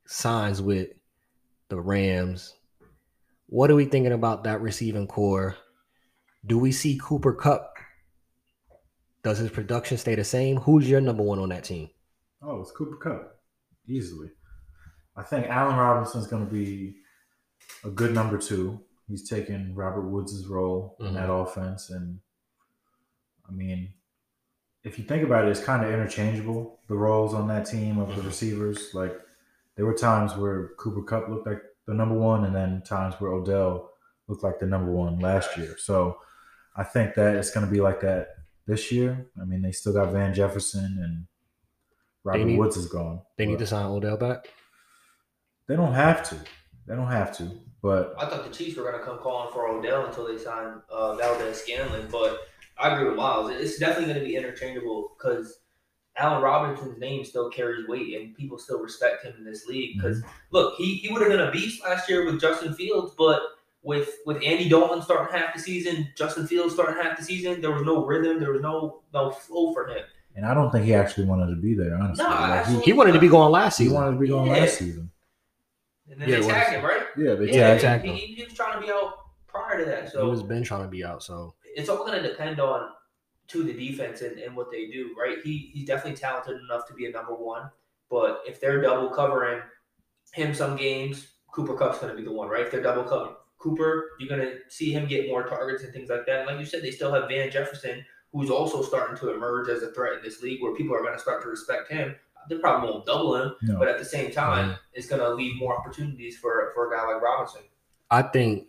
signs with the Rams. What are we thinking about that receiving core? Do we see Cooper Kupp? Does his production stay the same? Who's your number one on that team? Oh, it's Cooper Kupp, easily. I think Allen Robinson's going to be a good number two. He's taking Robert Woods' role mm-hmm. in that offense, and I mean, if you think about it, it's kind of interchangeable. The roles on that team of the receivers, like there were times where Cooper Kupp looked like the number one, and then times where Odell looked like the number one last year. So I think that it's going to be like that this year. I mean, they still got Van Jefferson and Robert need- Woods is gone. They need to sign Odell back. They don't have to. They don't have to. But I thought the Chiefs were going to come calling for Odell until they signed uh, Valdes-Scantling, but I agree with Miles. It's definitely going to be interchangeable because Allen Robinson's name still carries weight and people still respect him in this league. Because mm-hmm. look, he, he would have been a beast last year with Justin Fields, but with with Andy Dalton starting half the season, Justin Fields starting half the season, there was no rhythm, there was no no flow for him. and I don't think he actually wanted to be there. Honestly, No, Like, he, He wanted to be going last season. he wanted to be going Yeah. last season. And then Yeah, they it tagged him, right? Yeah, they Yeah, he- exactly. He, he was trying to be out prior to that, so he was been trying to be out. So it's all going to depend on to the defense and, and what they do, right? He he's definitely talented enough to be a number one, but if they're double covering him some games, Cooper Kupp's going to be the one, right? If they're double covering Cooper, you're going to see him get more targets and things like that. And like you said, they still have Van Jefferson, who's also starting to emerge as a threat in this league, where people are going to start to respect him. They probably won't double him, No. but at the same time, it's going to leave more opportunities for for a guy like Robinson. I think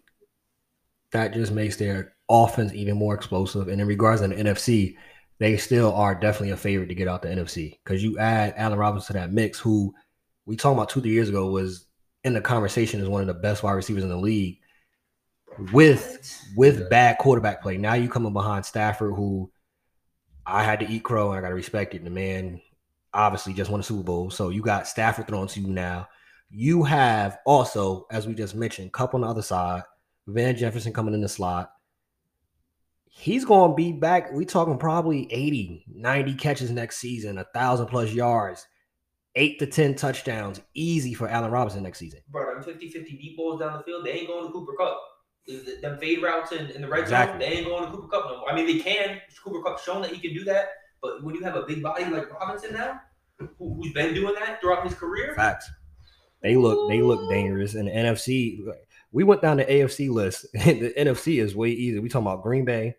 that just makes their offense even more explosive. And in regards to the NFC, they still are definitely a favorite to get out the NFC because you add Allen Robinson to that mix, who we talked about two three years ago was in the conversation as one of the best wide receivers in the league with with Yeah. bad quarterback play. Now you coming behind Stafford, who I had to eat crow and I got to respect it. The man obviously just won a Super Bowl, so you got Stafford thrown to you now. You have also, as we just mentioned, Kupp on the other side, Van Jefferson coming in the slot. He's going to be back. We talking probably 80, 90 catches next season, a thousand plus yards, eight to 10 touchdowns, easy for Allen Robinson next season. bro, them 50 50 deep balls down the field, they ain't going to Cooper Kupp. Th- th- Them fade routes in, in the red zone, they ain't going to Cooper Kupp no more. I mean, they can. Cooper Kupp shown that he can do that, but when you have a big body like Robinson now, who, who's been doing that throughout his career, Facts. They look they look dangerous. And the NFC, we went down the AFC list. [laughs] the NFC is way easier. We talking about Green Bay,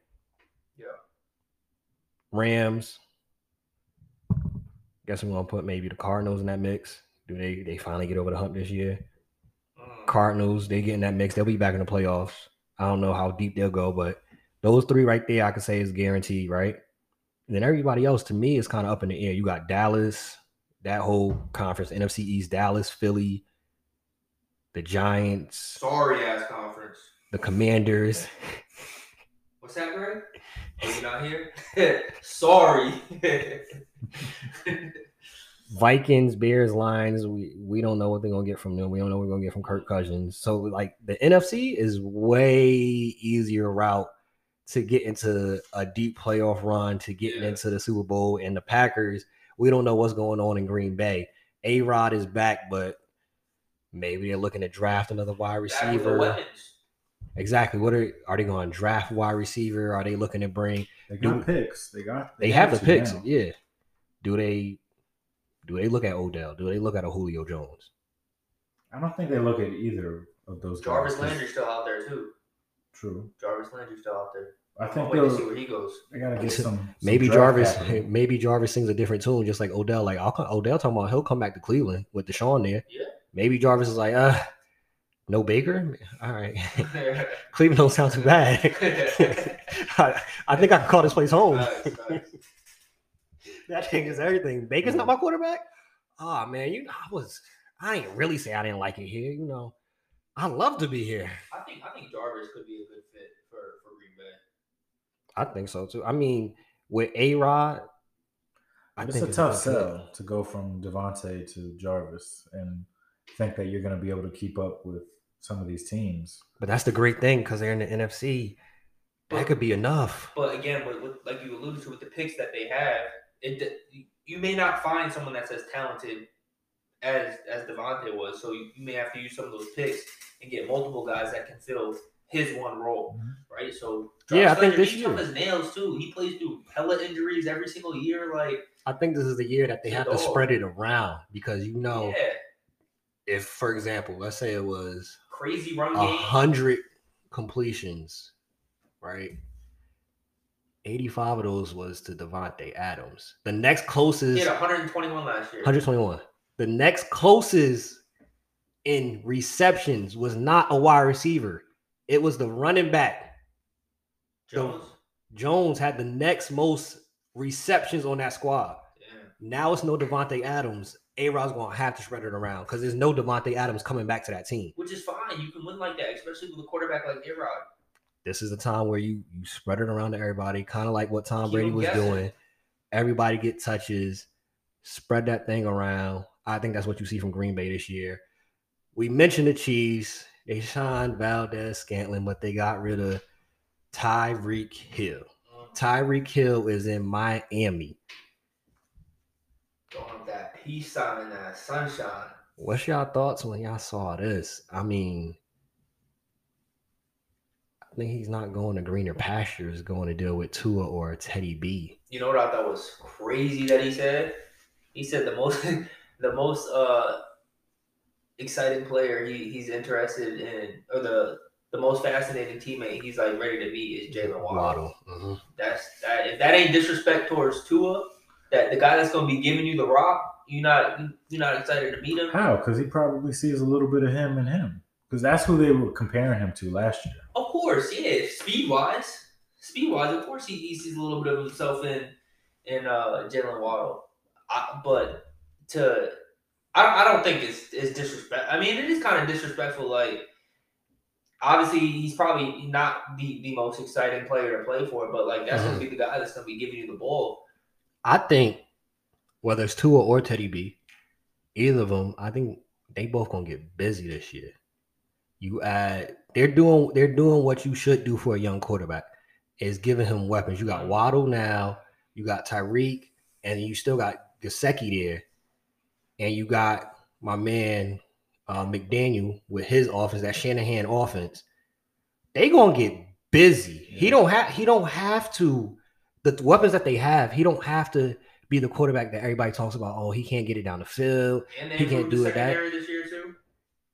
Rams. Guess we're gonna put maybe the Cardinals in that mix. Do they they finally get over the hump this year? Mm. Cardinals, they get in that mix. They'll be back in the playoffs. I don't know how deep they'll go, but those three right there, I can say is guaranteed, right? And then everybody else to me is kind of up in the air. You got Dallas, that whole conference, NFC East, Dallas, Philly, the Giants, sorry ass conference. the Commanders. What's that, Greg? Are you not here? [laughs] sorry. [laughs] Vikings, Bears, Lions. We we don't know what they're gonna get from them. We don't know what we're gonna get from Kirk Cousins. So like the NFC is way easier route to get into a deep playoff run, to getting Yeah. into the Super Bowl. And the Packers, we don't know what's going on in Green Bay. A Rod is back, but maybe they're looking to draft another wide Back with the receiver. Weapons. exactly. What are are they going to draft wide receiver? Are they looking to bring? They got Do- picks. They got. They have the to picks. now. Yeah. Do they? Do they look at Odell? Do they look at a Julio Jones? I don't think they look at either of those. Jarvis guys. Landry's still out there too. True. Jarvis Landry's still out there. I think waiting to see where he goes. They gotta get [laughs] some. some Maybe draft Jarvis. capital. [laughs] Maybe Jarvis sings a different tune, just like Odell. Like I'll, Odell talking about he'll come back to Cleveland with Deshaun there. Yeah. Maybe Jarvis is like, uh, no Baker. All right, [laughs] [laughs] Cleveland don't sound too bad. [laughs] I, I think I can call this place home. Facts, facts. that changes everything. Baker's not my quarterback. Oh man, you know, I was. I ain't really say I didn't like it here. You know, I love to be here. I think I think Jarvis could be a good fit for for Green Bay. I think so too. I mean, with A Rod, I It's think a tough good sell to go from Davante to Jarvis and think that you're going to be able to keep up with some of these teams. But that's the great thing because they're in the NFC. That could be enough. But again, with, with, like you alluded to, with the picks that they have, it you may not find someone that's as talented as as Davante was. So you, you may have to use some of those picks and get multiple guys that can fill his one role, Mhm. right? So Yeah, I Jarvis think this he's tough year- as nails too. He plays through hella injuries every single year. Like I think this is the year that they have to spread it around because you know, yeah, if for example, let's say it was crazy run game. hundred completions, right? 85 of those was to Davante Adams. The next closest He had 121 last year. 121. The next closest in receptions was not a wide receiver. It was the running back. Jones. Jones had the next most receptions on that squad. Now it's no Davante Adams. A Rod's gonna have to spread it around because there's no Davante Adams coming back to that team. Which is fine. You can win like that, especially with a quarterback like A Rod. This is a time where you you spread it around to everybody, kind of like what Tom Keep Brady was guessing. doing. Everybody get touches, spread that thing around. I think that's what you see from Green Bay this year. We mentioned the Chiefs. They signed Valdes-Scantling, but they got rid of Tyreek Hill. Uh-huh. Tyreek Hill is in Miami. Going up that peace sign and that sunshine. What's y'all thoughts when y'all saw this? I mean, I think he's not going to greener pastures, going to deal with Tua or Teddy B. You know what I thought was crazy that he said? He said the most [laughs] the most uh exciting player he, he's interested in or the the most fascinating teammate he's like ready to be is Jaylen Waddle. Waddle. Mhm. That's that if that ain't disrespect towards Tua, that the guy that's gonna be giving you the rock, you not you're not excited to meet him. How? Because he probably sees a little bit of him in him. Because that's who they were comparing him to last year. Of course, yeah. Speed wise, speed wise, of course he, he sees a little bit of himself in in uh, Jaylen Waddle. I, but to I, I don't think it's it's disrespect. I mean, it is kind of disrespectful. Like obviously he's probably not the the most exciting player to play for, but like that's gonna be the guy that's gonna be giving you the ball. I think whether it's Tua or Teddy B, either of them, I think they both gonna get busy this year. You add, they're doing they're doing what you should do for a young quarterback is giving him weapons. You got Waddle now, you got Tyreek, and you still got Gesicki there, and you got my man uh, McDaniel with his offense, that Shanahan offense. They gonna get busy. He don't have he don't have to the weapons that they have, he don't have to be the quarterback that everybody talks about. Oh, he can't get it down the field. And He can't do it that- this year too.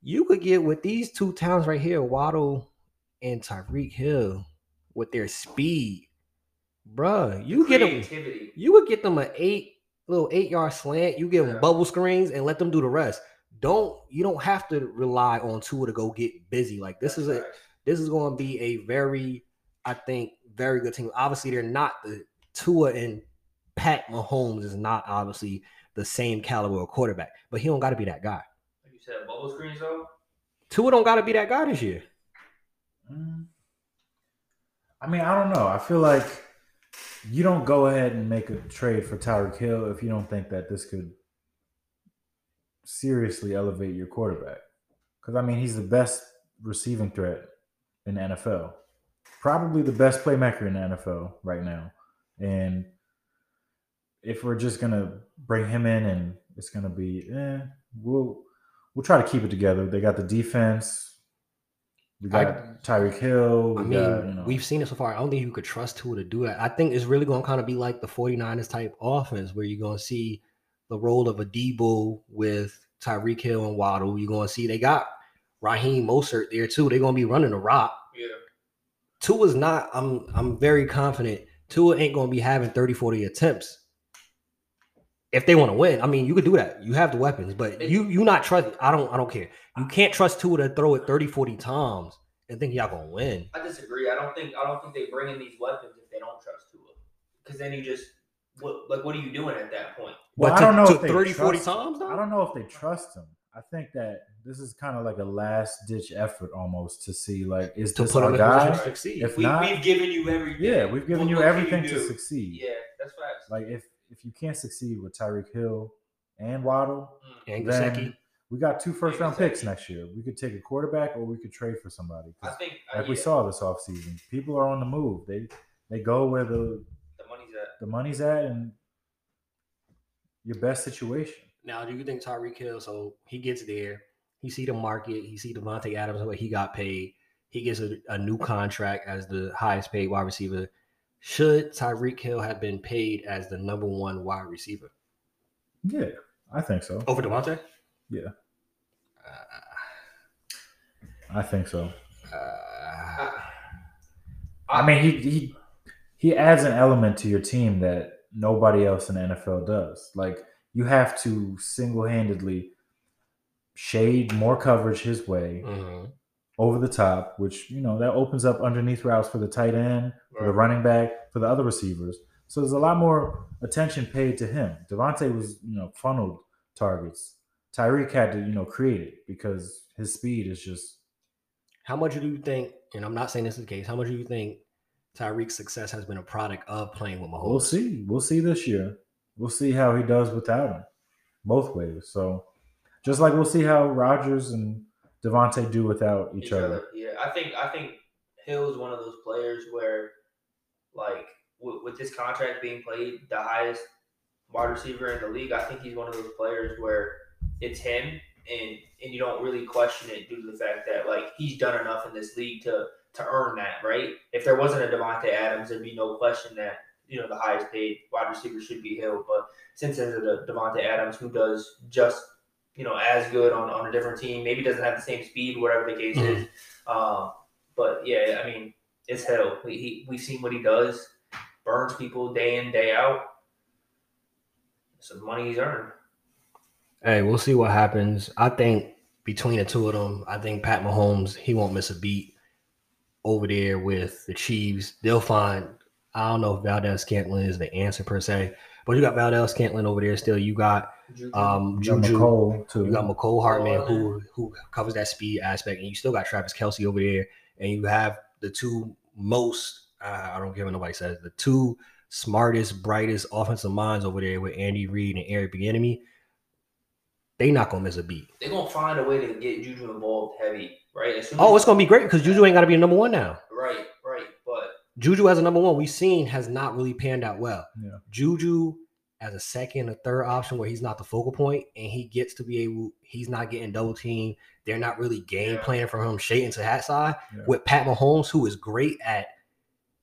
You could get with these two towns right here, Waddle and Tyreek Hill, with their speed, bruh. You get them. You would get them an eight little eight yard slant. You give them Yeah. bubble screens and let them do the rest. Don't you don't have to rely on Tua to go get busy. Like this is a this is going to be a very, I think, very good team. Obviously, they're not the Tua and Pat Mahomes is not obviously the same caliber of quarterback, but he don't got to be that guy. like you said, bubble screens though. Tua don't got to be that guy this year. Mm. I mean, I don't know. I feel like you don't go ahead and make a trade for Tyreek Hill if you don't think that this could seriously elevate your quarterback. Because I mean, he's the best receiving threat in the NFL, probably the best playmaker in the NFL right now. And if we're just gonna bring him in and it's gonna be, eh, we'll we'll try to keep it together. They got the defense. We got Tyreek Hill. I mean, got, you know, we've seen it so far. I don't think you could trust Tua to do that. I think it's really going to kind of be like the 49ers type offense where you're going to see the role of a Deebo with Tyreek Hill and Waddle. You're going to see they got Raheem Mostert there too. They're going to be running the rock. Yeah. Tua's not, I'm I'm very confident Tua ain't going to be having 30, 40 attempts. If they want to win, I mean, you could do that. You have the weapons, but you you not trust. I don't I don't care. You can't trust Tua to throw it 30, 40 times and think y'all gonna win. I disagree. I don't think I don't think they bring in these weapons if they don't trust Tua. Because then you just what like what are you doing at that point? Well, but I don't know to if they 30, 40 times though? I don't know if they trust him. I think that this is kind of like a last ditch effort almost to see like is to this put our a guy? position to succeed. If We, not, we've given you everything. yeah, we've given What- you what can everything to succeed. Yeah, that's facts. Like if if you can't succeed with Tyreek Hill and Waddle, and then we got two first round picks next year. We could take a quarterback or we could trade for somebody. I 'Cause think uh, Like we yeah, saw this offseason, people are on the move. They they go where the the money's at. the money's at and your best situation. Now, do you think Tyreek Hill? So he gets there, he see the market, he see Davante Adams what he got paid. He gets a, a new contract as the highest paid wide receiver. Should Tyreek Hill have been paid as the number one wide receiver Yeah, I think so. over Davante? Yeah. Uh, I think so. uh, I mean, he he he adds an element to your team that nobody else in the NFL does. Like you have to single handedly shade more coverage his way mhm. Over the top, which you know that opens up underneath routes for the tight end, for the running back, for the other receivers. So there's a lot more attention paid to him. Davante was you know funneled targets. Tyreek had to you know create it because his speed is just How much do you think? And I'm not saying this is the case. How much do you think Tyreek's success has been a product of playing with Mahomes? We'll see. We'll see this year. We'll see how he does without him, both ways. So, just like we'll see how Rodgers and Davante do without each, other. Yeah, I think I think Hill is one of those players where, like, with, with this contract being played, the highest wide receiver in the league. I think he's one of those players where it's him, and and you don't really question it due to the fact that like he's done enough in this league to to earn that, right? If there wasn't a Davante Adams, there'd be no question that you know the highest paid wide receiver should be Hill. But since there's a Davante Adams who does just you know as good on, on a different team, maybe doesn't have the same speed, whatever the case is. Um, but yeah, I mean it's hell. He, he we've seen what he does, burns people day in day out. Some money he's earned. Hey, we'll see what happens. I think between the two of them, I think Pat Mahomes, he won't miss a beat over there with the Chiefs. They'll find, I don't know if Valdes-Scantling is the answer per se, but you got Valdes-Scantling over there still. You got um You got Juju. Mecole too. You got Mecole Hardman Oh, who who covers that speed aspect, and you still got Travis Kelce over there, and you have the two most uh, I don't care what nobody says the two smartest, brightest offensive minds over there with Andy Reid and Eric Bieniemy. They not gonna miss a beat. They're gonna find a way to get Juju involved heavy, right? As soon Oh, as- it's gonna be great because Juju ain't got to be a number one now. right, right. But Juju as a number one, we've seen has not really panned out well. Yeah. Juju as a second or third option where he's not the focal point and he gets to be able, he's not getting double team. They're not really game Yeah. planning for him shade into hat side. Yeah. With Pat Mahomes, who is great at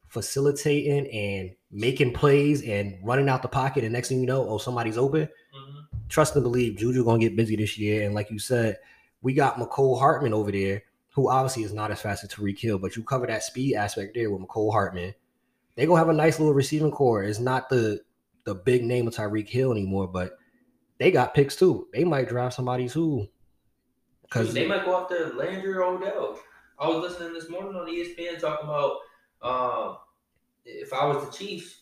facilitating and making plays and running out the pocket. And next thing you know, oh, somebody's open. mhm. Trust and believe Juju gonna get busy this year. And like you said, we got Mecole Hardman over there, who obviously is not as fast as Tyreek Hill, but you cover that speed aspect there with Mecole Hardman. They gonna have a nice little receiving core. It's not the the big name of Tyreek Hill anymore, but they got picks too. They might draft somebody too. Because they might go after Landry or Odell. I was listening this morning on ESPN talking about um, if I was the Chiefs,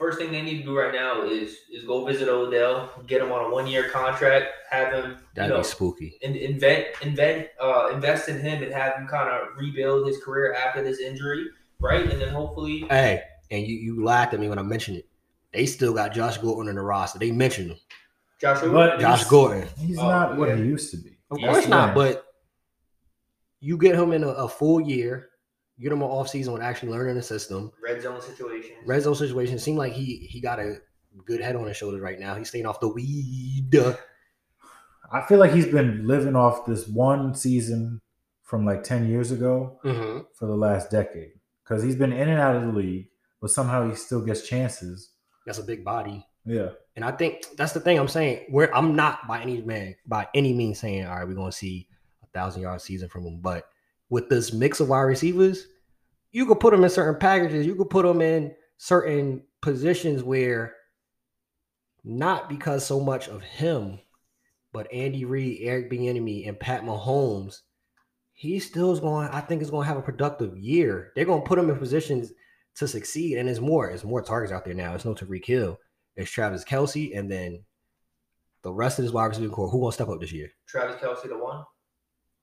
first thing they need to do right now is is go visit Odell, get him on a one year contract, have him you that'd know, be spooky. in, invent invent uh, invest in him and have him kind of rebuild his career after this injury, right? And then hopefully, Hey, and you you laughed at me when I mentioned it. They still got Josh Gordon in the roster. They mentioned him. Joshua. But- Josh Gordon. He's Oh, not what yeah. he used to be. Of course he not, but you get him in a, a full year, get him an off season with actually learning the system. red zone situation. Red zone situation It seemed like he he got a good head on his shoulders right now. He's staying off the weed. I feel like he's been living off this one season from like 10 years ago Mm-hmm. for the last decade. Because he's been in and out of the league, but somehow he still gets chances. That's a big body. Yeah. And I think that's the thing I'm saying. Where I'm not by any man by any means saying, all right, we're gonna see a thousand yard season from him. But with this mix of wide receivers, you could put them in certain packages. You could put them in certain positions where not because so much of him, but Andy Reid, Eric Bieniemy, and Pat Mahomes, he still is going. I think is going to have a productive year. They're going to put him in positions to succeed, and there's more. There's more targets out there now. It's no Tyreek Hill. It's Travis Kelce, and then the rest of this wide receiver core. Who going to step up this year? Travis Kelce, the one.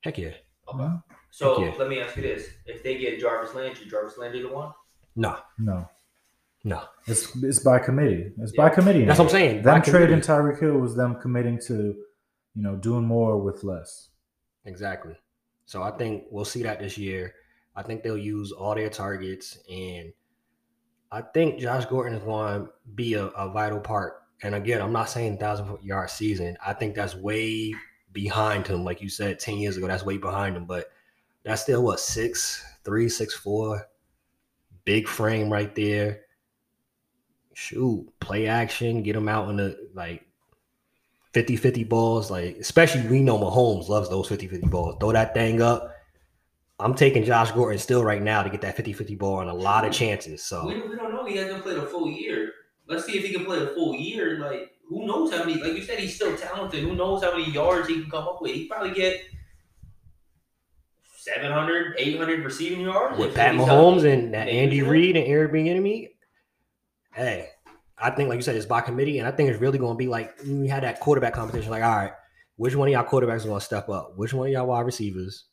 Heck yeah. Okay. Mm-hmm. So let me ask you this: If they get Jarvis Landry, Jarvis Landry the one? No, No. no. It's it's by committee. It's by Yeah. committee. That's what I'm saying. Them By committee. trading Tyreek Hill was them committing to, you know, doing more with less. Exactly. So I think we'll see that this year. I think they'll use all their targets, and I think Josh Gordon is going to be a, a vital part. And again, I'm not saying thousand yard season. I think that's way behind him, like you said ten years ago. That's way behind him, but that's still what six three, six four, big frame right there. Shoot, play action, get him out in the like 50-50 balls. Like, especially we know Mahomes loves those 50-50 balls. Throw that thing up. I'm taking Josh Gordon still right now to get that 50-50 ball on a lot of chances. So We, we don't know. He hasn't played a full year. Let's see if he can play a full year. Like, who knows how many? Like you said, he's still talented. Who knows how many yards he can come up with? He probably get 700, 800 receiving yards with Pat Mahomes healthy. and Andy. Reid and Eric Bieniemy, hey, I think like you said, it's by committee, and I think it's really going to be like we had that quarterback competition. Like, all right, which one of y'all quarterbacks is going to step up? Which one of y'all wide receivers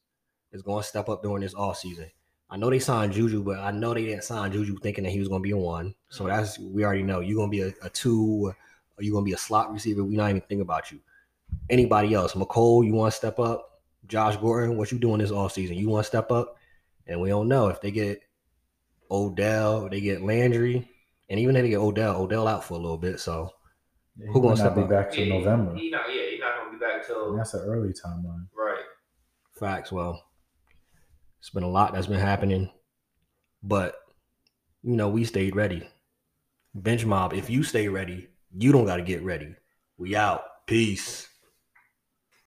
is going to step up during this off season? I know they signed Juju, but I know they didn't sign Juju thinking that he was going to be a one. So mm-hmm. that's we already know you're going to be a, a two, or you're going to be a slot receiver. We not even think about you. Anybody else? Mecole, you want to step up? Josh Gordon, what you doing this off season? You want to step up? And we don't know if they get Odell, they get Landry, and even if they get Odell, Odell out for a little bit. So He Who gonna step be up? back till Yeah, November. He not, yeah, he's not gonna be back till And that's an early timeline. right. facts. Well, it's been a lot that's been happening, but you know we stayed ready. Bench mob, if you stay ready, you don't got to get ready. We out. Peace.